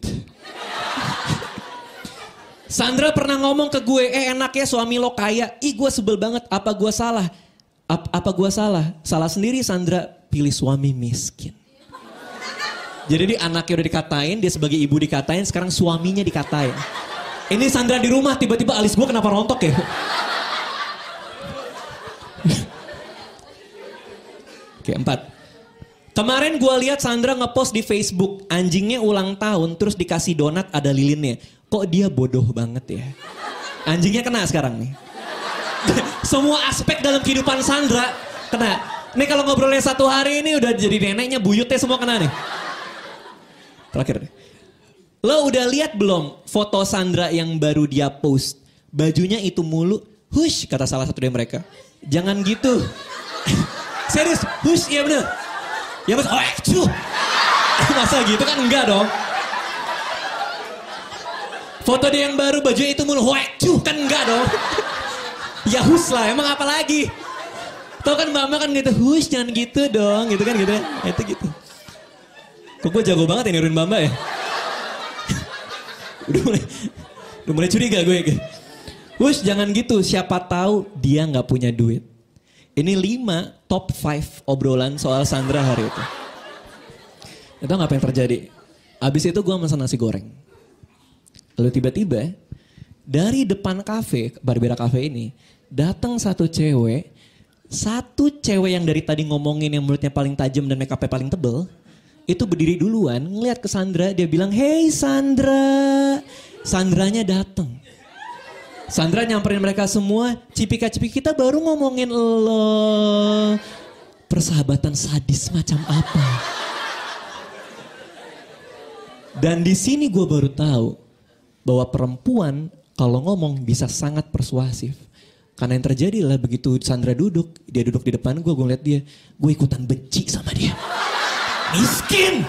Sandra pernah ngomong ke gue, eh enak ya suami lo kaya. Ih gue sebel banget, apa gue salah? Ap, apa gue salah? Salah sendiri Sandra pilih suami miskin. Jadi di anaknya udah dikatain, dia sebagai ibu dikatain, sekarang suaminya dikatain. Ini Sandra di rumah, tiba-tiba alis gue kenapa rontok ya? Oke, empat. Kemarin gue lihat Sandra ngepost di Facebook, anjingnya ulang tahun terus dikasih donat ada lilinnya. Kok dia bodoh banget ya? Anjingnya kena sekarang nih. Semua aspek dalam kehidupan Sandra kena. Nih kalau ngobrolnya satu hari ini udah jadi neneknya buyutnya semua kena nih. Terakhir. Lo udah lihat belum foto Sandra yang baru dia post? Bajunya itu mulu. Hush, kata salah satu dari mereka. Jangan gitu. Serius, hush, iya bener. Ya mas, oh cuh. Masa gitu kan enggak dong. Foto dia yang baru baju itu mulu, hoek cuh kan enggak dong. ya hus lah, emang apa lagi? Tau kan mama kan gitu, hus jangan gitu dong, gitu kan gitu. Ya, itu gitu. Kok gue jago banget ya niruin Bamba ya? udah mulai, udah mulai curiga gue. Gitu. Hus jangan gitu, siapa tahu dia nggak punya duit. Ini lima top five obrolan soal Sandra hari itu. Itu apa yang terjadi? Abis itu gue pesan nasi goreng. Lalu tiba-tiba dari depan kafe, Barbera Cafe ini, datang satu cewek, satu cewek yang dari tadi ngomongin yang mulutnya paling tajam dan makeupnya paling tebel, itu berdiri duluan, ngeliat ke Sandra, dia bilang, Hey Sandra, Sandranya datang. Sandra nyamperin mereka semua, cipika-cipiki kita baru ngomongin lo. Persahabatan sadis macam apa? Dan di sini gue baru tahu bahwa perempuan kalau ngomong bisa sangat persuasif. Karena yang terjadi adalah begitu Sandra duduk, dia duduk di depan gue, gue lihat dia, gue ikutan benci sama dia. Miskin!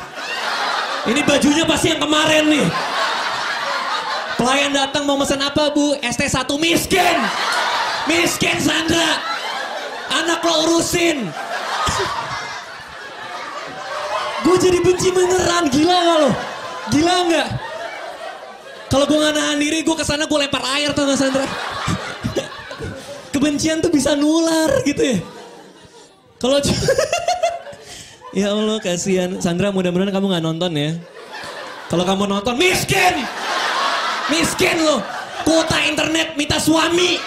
Ini bajunya pasti yang kemarin nih. Pelayan datang mau pesan apa bu? ST1 miskin! Miskin Sandra! Anak lo urusin! gue jadi benci beneran, gila gak lo? Gila gak? Kalau gue gak nahan diri, gue ke sana gue lempar air tau gak Sandra? Kebencian tuh bisa nular gitu ya. Kalau Ya Allah kasihan. Sandra mudah-mudahan kamu gak nonton ya. Kalau kamu nonton, miskin! Miskin loh. Kuota internet minta suami.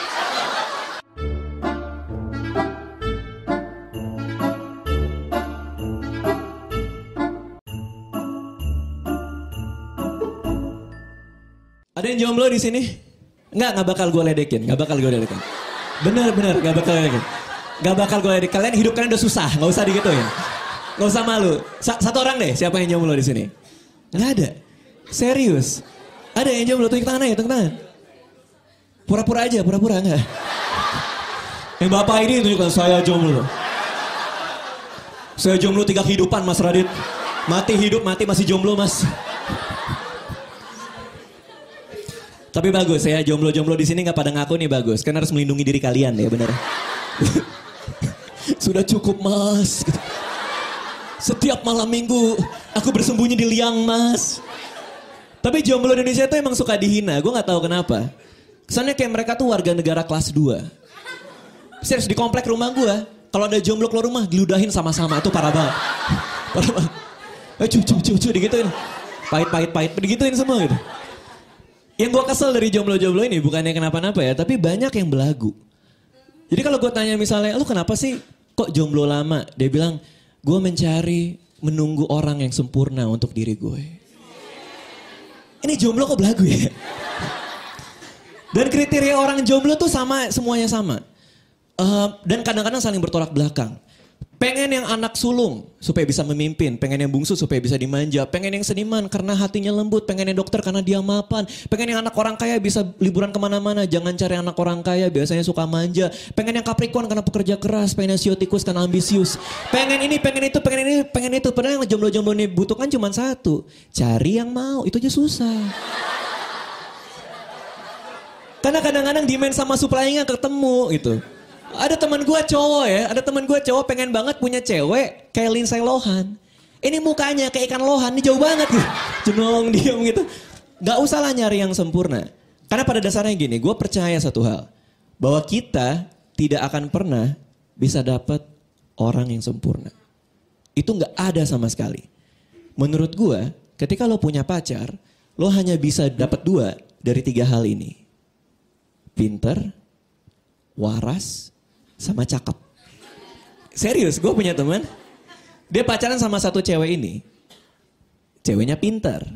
Ada yang jomblo di sini? Enggak, nggak bakal gue ledekin, nggak bakal gue ledekin. Bener, bener, nggak bakal ledekin. Nggak bakal gue ledekin. Kalian hidup kalian udah susah, nggak usah digituin. Nggak usah malu. Sa satu orang deh, siapa yang jomblo di sini? Nggak ada. Serius. Ada yang jomblo, tunjuk tangan aja, tunjuk tangan. Pura-pura aja, pura-pura enggak. Yang bapak ini tunjukkan, saya jomblo. Saya jomblo tiga kehidupan, Mas Radit. Mati hidup, mati masih jomblo, Mas. Tapi bagus ya, jomblo-jomblo di sini nggak pada ngaku nih bagus. Karena harus melindungi diri kalian ya bener. Sudah cukup mas. Setiap malam minggu aku bersembunyi di liang mas. Tapi jomblo Indonesia itu emang suka dihina. Gue nggak tahu kenapa. Kesannya kayak mereka tuh warga negara kelas 2. Serius di komplek rumah gue. Kalau ada jomblo keluar rumah diludahin sama-sama. Itu parah banget. Parah banget. Eh cucu cucu digituin. Pahit-pahit pahit digituin semua gitu. Yang gue kesel dari jomblo-jomblo ini bukannya kenapa-napa ya, tapi banyak yang belagu. Jadi kalau gue tanya misalnya, lu kenapa sih kok jomblo lama? Dia bilang, gue mencari menunggu orang yang sempurna untuk diri gue. Ini jomblo kok belagu ya? Dan kriteria orang jomblo tuh sama, semuanya sama. Uh, dan kadang-kadang saling bertolak belakang. Pengen yang anak sulung supaya bisa memimpin, pengen yang bungsu supaya bisa dimanja, pengen yang seniman karena hatinya lembut, pengen yang dokter karena dia mapan, pengen yang anak orang kaya bisa liburan ke mana-mana, jangan cari anak orang kaya biasanya suka manja, pengen yang Capricorn karena pekerja keras, pengen yang siotikus karena ambisius, pengen ini, pengen itu, pengen ini, pengen itu, padahal yang jomblo-jomblo ini butuhkan cuma satu, cari yang mau, itu aja susah. Karena kadang-kadang demand sama supply-nya ketemu gitu. Ada teman gue cowok ya, ada teman gue cowok pengen banget punya cewek kayak Lindsay Lohan. Ini mukanya kayak ikan lohan, ini jauh banget gitu. Jenong, diam gitu. Gak usah lah nyari yang sempurna. Karena pada dasarnya gini, gue percaya satu hal. Bahwa kita tidak akan pernah bisa dapat orang yang sempurna. Itu gak ada sama sekali. Menurut gue, ketika lo punya pacar, lo hanya bisa dapat dua dari tiga hal ini. Pinter, waras, sama cakep. Serius, gue punya teman. Dia pacaran sama satu cewek ini. Ceweknya pintar.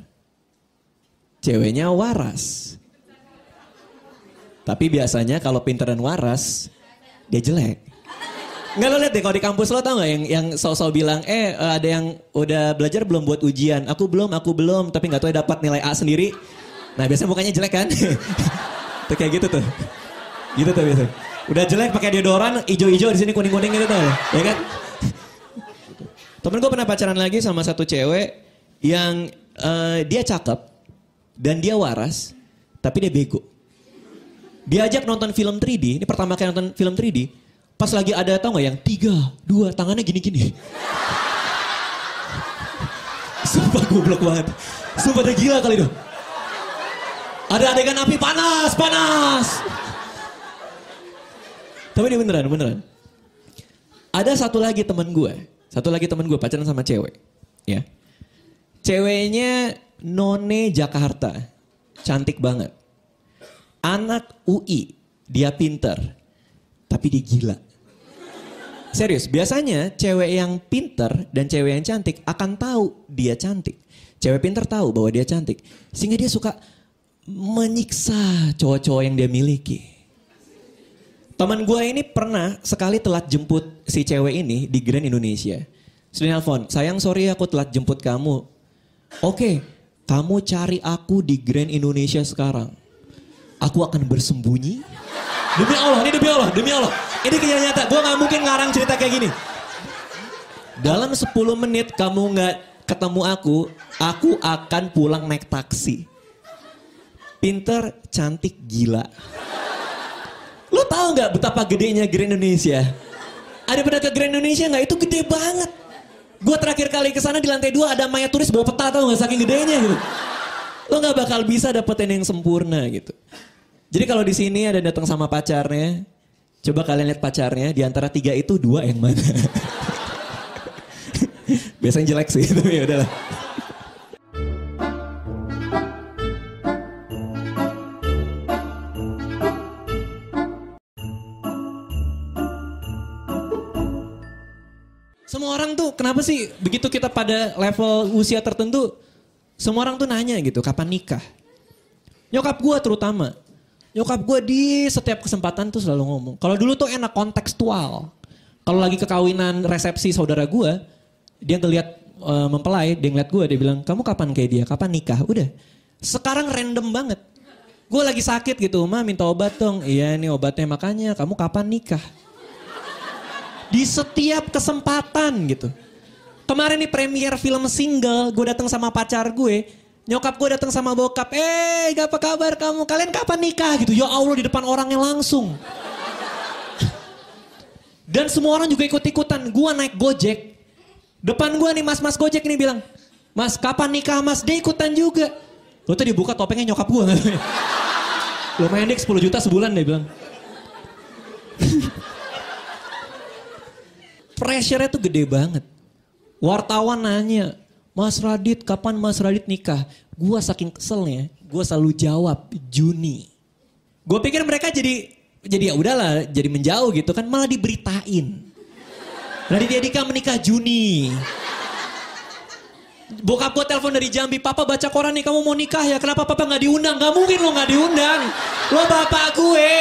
Ceweknya waras. Tapi biasanya kalau pintar dan waras, dia jelek. Nggak lo liat deh kalau di kampus lo tau gak yang yang sok-sok bilang, eh ada yang udah belajar belum buat ujian. Aku belum, aku belum, tapi nggak tahu dapat nilai A sendiri. Nah biasanya mukanya jelek kan? tuh kayak gitu tuh. Gitu tuh biasanya. Udah jelek pakai deodoran ijo-ijo di sini kuning-kuning gitu tuh. Ya kan? Temen gue pernah pacaran lagi sama satu cewek yang uh, dia cakep dan dia waras, tapi dia bego. Diajak nonton film 3D, ini pertama kali nonton film 3D, pas lagi ada tau gak yang tiga, dua, tangannya gini-gini. Sumpah goblok banget. Sumpah gila kali itu. Ada adegan api panas, panas. Tapi ini beneran, beneran. Ada satu lagi teman gue, satu lagi teman gue pacaran sama cewek, ya. Ceweknya None Jakarta, cantik banget. Anak UI, dia pinter, tapi dia gila. Serius, biasanya cewek yang pinter dan cewek yang cantik akan tahu dia cantik. Cewek pinter tahu bahwa dia cantik. Sehingga dia suka menyiksa cowok-cowok yang dia miliki. Teman gue ini pernah sekali telat jemput si cewek ini di Grand Indonesia. Sudah nelfon, sayang sorry aku telat jemput kamu. Oke, kamu cari aku di Grand Indonesia sekarang. Aku akan bersembunyi. Demi Allah, ini demi Allah, demi Allah. Ini kenyataan nyata, gue gak mungkin ngarang cerita kayak gini. Dalam 10 menit kamu gak ketemu aku, aku akan pulang naik taksi. Pinter, cantik, gila. Lo tau nggak betapa gedenya Grand Indonesia? Ada pernah ke Grand Indonesia nggak? Itu gede banget. Gue terakhir kali ke sana di lantai dua ada mayat turis bawa peta tau nggak saking gedenya gitu. lo nggak bakal bisa dapetin yang sempurna gitu. Jadi kalau di sini ada datang sama pacarnya, coba kalian lihat pacarnya di antara tiga itu dua yang mana? Biasanya jelek sih, tapi ya udahlah. Orang tuh kenapa sih begitu kita pada level usia tertentu semua orang tuh nanya gitu kapan nikah. Nyokap gue terutama. Nyokap gue di setiap kesempatan tuh selalu ngomong. Kalau dulu tuh enak kontekstual. Kalau lagi kekawinan resepsi saudara gue, dia ngeliat uh, mempelai, dia ngeliat gue, dia bilang, kamu kapan kayak dia? Kapan nikah? Udah. Sekarang random banget. Gue lagi sakit gitu, ma minta obat dong. Iya nih obatnya makanya, kamu kapan nikah? Di setiap kesempatan gitu. Kemarin nih premier film single, gue datang sama pacar gue. Nyokap gue datang sama bokap, eh gak apa kabar kamu? Kalian kapan nikah gitu? Ya Allah di depan orangnya langsung. Dan semua orang juga ikut-ikutan. Gue naik gojek. Depan gue nih mas-mas gojek ini bilang, Mas kapan nikah mas? Dia ikutan juga. Lo tadi buka topengnya nyokap gue. Lumayan deh 10 juta sebulan dia bilang. Pressure-nya tuh gede banget. Wartawan nanya, Mas Radit kapan Mas Radit nikah? Gue saking keselnya, gue selalu jawab Juni. Gue pikir mereka jadi jadi ya udahlah, jadi menjauh gitu kan, malah diberitain. Raditya Dika menikah Juni. Bokap gue telepon dari Jambi, papa baca koran nih kamu mau nikah ya, kenapa papa gak diundang? Gak mungkin lo gak diundang, lo bapak gue.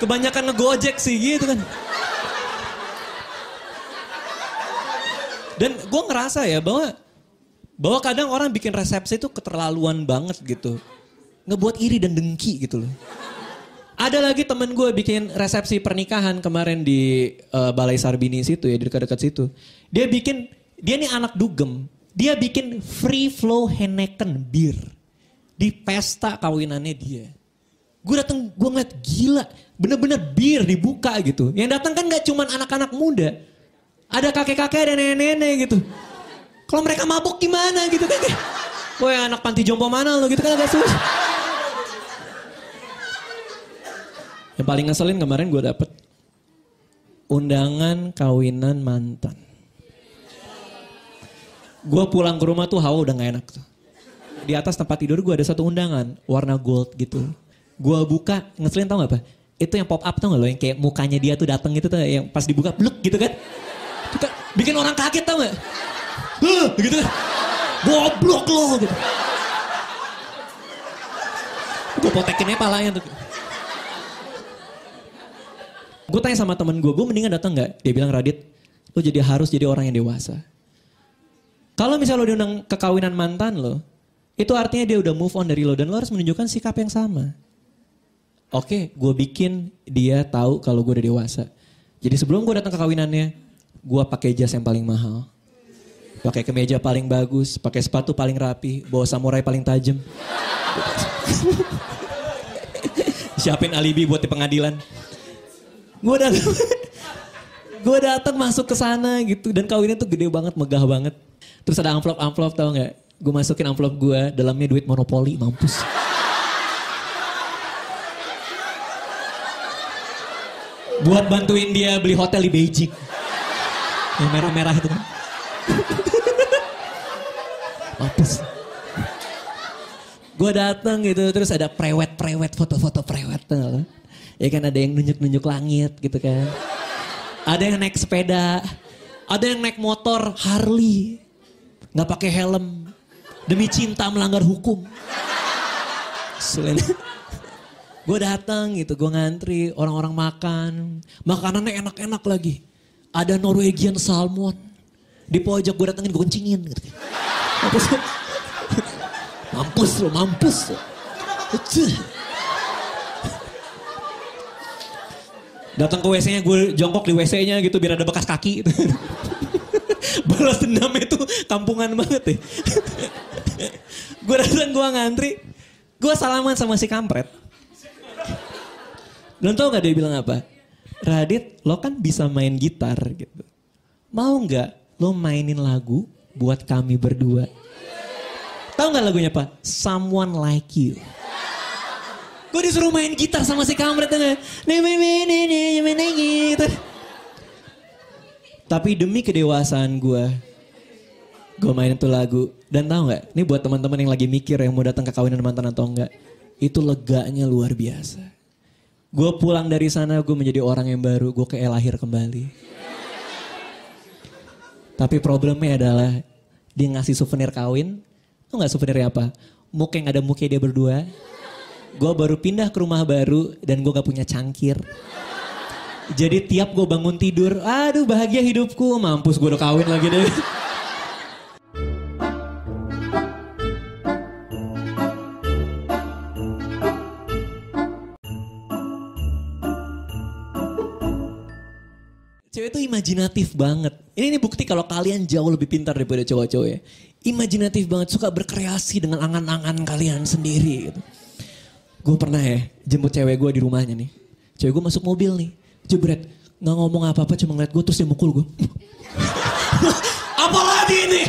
Kebanyakan ngegojek sih gitu kan. Dan gue ngerasa ya bahwa bahwa kadang orang bikin resepsi itu keterlaluan banget gitu. Ngebuat iri dan dengki gitu loh. Ada lagi temen gue bikin resepsi pernikahan kemarin di uh, Balai Sarbini situ ya, di dekat-dekat situ. Dia bikin, dia nih anak dugem. Dia bikin free flow Heineken bir. Di pesta kawinannya dia. Gue dateng, gue ngeliat gila. Bener-bener bir dibuka gitu. Yang datang kan gak cuman anak-anak muda ada kakek-kakek dan nenek-nenek gitu. Kalau mereka mabuk gimana gitu kan. Woi anak panti jompo mana lo gitu kan agak susah. Yang paling ngeselin kemarin gue dapet undangan kawinan mantan. Gue pulang ke rumah tuh hawa udah gak enak tuh. Di atas tempat tidur gue ada satu undangan warna gold gitu. Gue buka ngeselin tau gak apa? Itu yang pop up tau gak lo yang kayak mukanya dia tuh dateng gitu tuh yang pas dibuka bluk gitu kan. Bikin orang kaget tau gak? Huh, gitu kan. Goblok lo gitu. Gue potekinnya palanya tuh. Gue tanya sama temen gue, gue mendingan datang nggak? Dia bilang Radit, lo jadi harus jadi orang yang dewasa. Kalau misalnya lo diundang ke kawinan mantan lo, itu artinya dia udah move on dari lo dan lo harus menunjukkan sikap yang sama. Oke, gue bikin dia tahu kalau gue udah dewasa. Jadi sebelum gue datang ke kawinannya, gue pakai jas yang paling mahal, pakai kemeja paling bagus, pakai sepatu paling rapi, bawa samurai paling tajam. Siapin alibi buat di pengadilan. Gue datang, gue datang masuk ke sana gitu dan kawinnya tuh gede banget, megah banget. Terus ada amplop amplop tau nggak? Gue masukin amplop gue, dalamnya duit monopoli, mampus. Buat bantuin dia beli hotel di Beijing. Yang merah-merah itu kan. mampus. Gue datang gitu, terus ada prewet-prewet, foto-foto prewet. Ya kan ada yang nunjuk-nunjuk langit gitu kan. Ada yang naik sepeda, ada yang naik motor Harley, nggak pakai helm, demi cinta melanggar hukum. Selain gue datang gitu, gue ngantri, orang-orang makan, makanannya enak-enak lagi. Ada Norwegian salmon, di pojok gue datengin gue kencingin. Gitu. Mampus, mampus lo, mampus. Datang ke WC-nya gue jongkok di WC-nya gitu biar ada bekas kaki. Balas dendam itu kampungan banget ya. gue datang gue ngantri, gue salaman sama si kampret. Dan tau gak dia bilang apa? Radit, lo kan bisa main gitar gitu. Mau gak lo mainin lagu buat kami berdua? Tahu nggak lagunya apa? Someone Like You. Gue disuruh main gitar sama si kamret tuh. gitu. Tapi demi kedewasaan gue, gue main itu lagu. Dan tahu nggak? Ini buat teman-teman yang lagi mikir yang mau datang ke kawinan mantan atau enggak. Itu leganya luar biasa. Gue pulang dari sana, gue menjadi orang yang baru. Gue kayak lahir kembali. Tapi problemnya adalah dia ngasih souvenir kawin. Tau gak souvenirnya apa? Muka yang ada muka dia berdua. Gue baru pindah ke rumah baru dan gue gak punya cangkir. Jadi tiap gue bangun tidur, aduh bahagia hidupku. Mampus gue udah kawin lagi deh. Imajinatif banget. Ini, ini bukti kalau kalian jauh lebih pintar daripada cowok-cowok ya. Imajinatif banget, suka berkreasi dengan angan-angan kalian sendiri. Gitu. Gue pernah ya jemput cewek gue di rumahnya nih. Cewek gue masuk mobil nih, jebret. Nggak ngomong apa-apa, cuma ngeliat gue terus dia mukul gue. apalagi ini?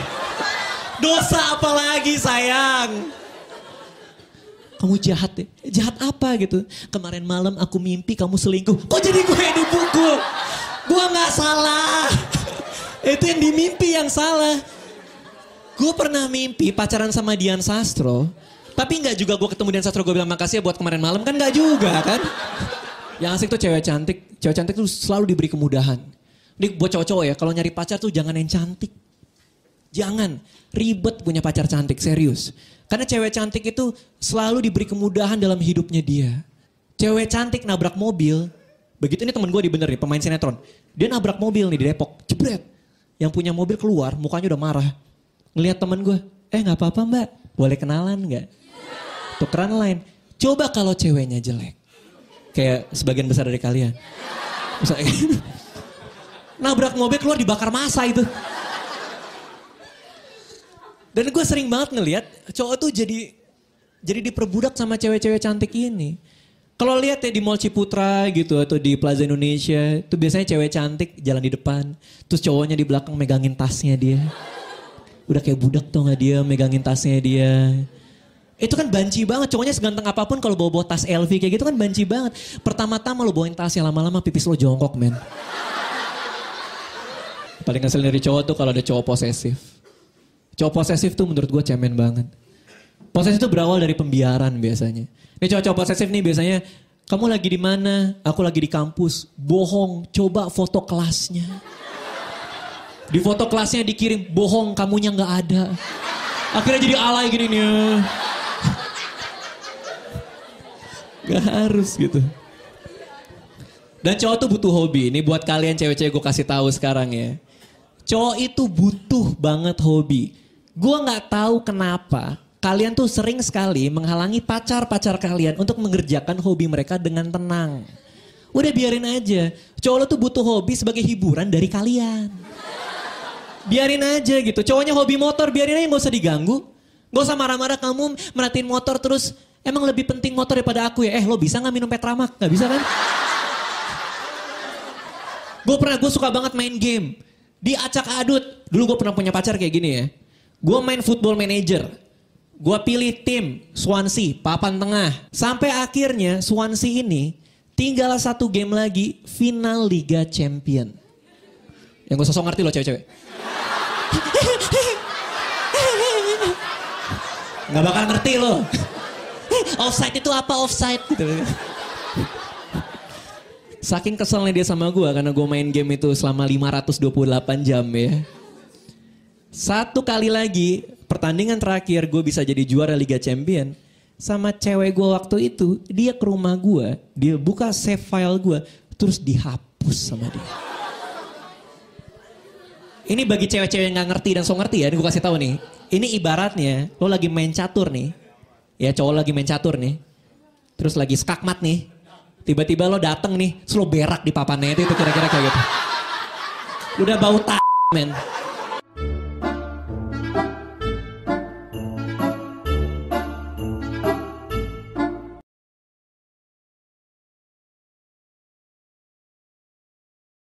Dosa apalagi sayang? Kamu jahat ya? Jahat apa gitu? Kemarin malam aku mimpi kamu selingkuh. Kok jadi gue yang dipukul? Gue gak salah. Itu yang di mimpi yang salah. Gue pernah mimpi pacaran sama Dian Sastro. Tapi gak juga gue ketemu Dian Sastro gue bilang makasih ya buat kemarin malam. Kan gak juga kan. Yang asik tuh cewek cantik. Cewek cantik tuh selalu diberi kemudahan. Ini buat cowok-cowok ya. Kalau nyari pacar tuh jangan yang cantik. Jangan ribet punya pacar cantik. Serius. Karena cewek cantik itu selalu diberi kemudahan dalam hidupnya dia. Cewek cantik nabrak mobil, Begitu ini temen gue di bener nih, pemain sinetron. Dia nabrak mobil nih di Depok, jebret. Yang punya mobil keluar, mukanya udah marah. Ngeliat temen gue, eh gak apa-apa mbak, boleh kenalan gak? Tukeran lain. Coba kalau ceweknya jelek. Kayak sebagian besar dari kalian. Misalnya, nabrak mobil keluar dibakar masa itu. Dan gue sering banget ngeliat cowok tuh jadi jadi diperbudak sama cewek-cewek cantik ini. Kalau lihat ya di Mall Ciputra gitu atau di Plaza Indonesia, itu biasanya cewek cantik jalan di depan, terus cowoknya di belakang megangin tasnya dia. Udah kayak budak tuh nggak dia megangin tasnya dia. Itu kan banci banget, cowoknya seganteng apa pun kalau bawa-bawa tas LV kayak gitu kan banci banget. Pertama-tama lo bawain tasnya, lama-lama pipis lo jongkok men. Paling hasil dari cowok tuh kalau ada cowok posesif. Cowok posesif tuh menurut gue cemen banget. Posesif itu berawal dari pembiaran biasanya. Ini cowok-cowok posesif nih biasanya, kamu lagi di mana? Aku lagi di kampus. Bohong, coba foto kelasnya. Di foto kelasnya dikirim, bohong kamunya nggak ada. Akhirnya jadi alay gini nih. Gak harus gitu. Dan cowok tuh butuh hobi. Ini buat kalian cewek-cewek gue kasih tahu sekarang ya. Cowok itu butuh banget hobi. Gue nggak tahu kenapa kalian tuh sering sekali menghalangi pacar-pacar kalian untuk mengerjakan hobi mereka dengan tenang. Udah biarin aja. Cowok lo tuh butuh hobi sebagai hiburan dari kalian. Biarin aja gitu. Cowoknya hobi motor, biarin aja gak usah diganggu. Gak usah marah-marah kamu merhatiin motor terus. Emang lebih penting motor daripada aku ya? Eh lo bisa gak minum Petramak? Gak bisa kan? gue pernah, gue suka banget main game. Di acak adut. Dulu gue pernah punya pacar kayak gini ya. Gue main football manager. Gue pilih tim Swansea, papan tengah. Sampai akhirnya Swansea ini tinggal satu game lagi final Liga Champion. Yang gue sosok ngerti loh cewek-cewek. Gak bakal ngerti loh. offside itu apa offside gitu. Saking keselnya dia sama gue karena gue main game itu selama 528 jam ya. Satu kali lagi pertandingan terakhir gue bisa jadi juara Liga Champion sama cewek gue waktu itu dia ke rumah gue dia buka save file gue terus dihapus sama dia. Ini bagi cewek-cewek yang nggak ngerti dan so ngerti ya ini gue kasih tahu nih. Ini ibaratnya lo lagi main catur nih. Ya cowok lagi main catur nih. Terus lagi skakmat nih. Tiba-tiba lo dateng nih terus lo berak di papannya itu kira-kira kayak gitu. Udah bau tak men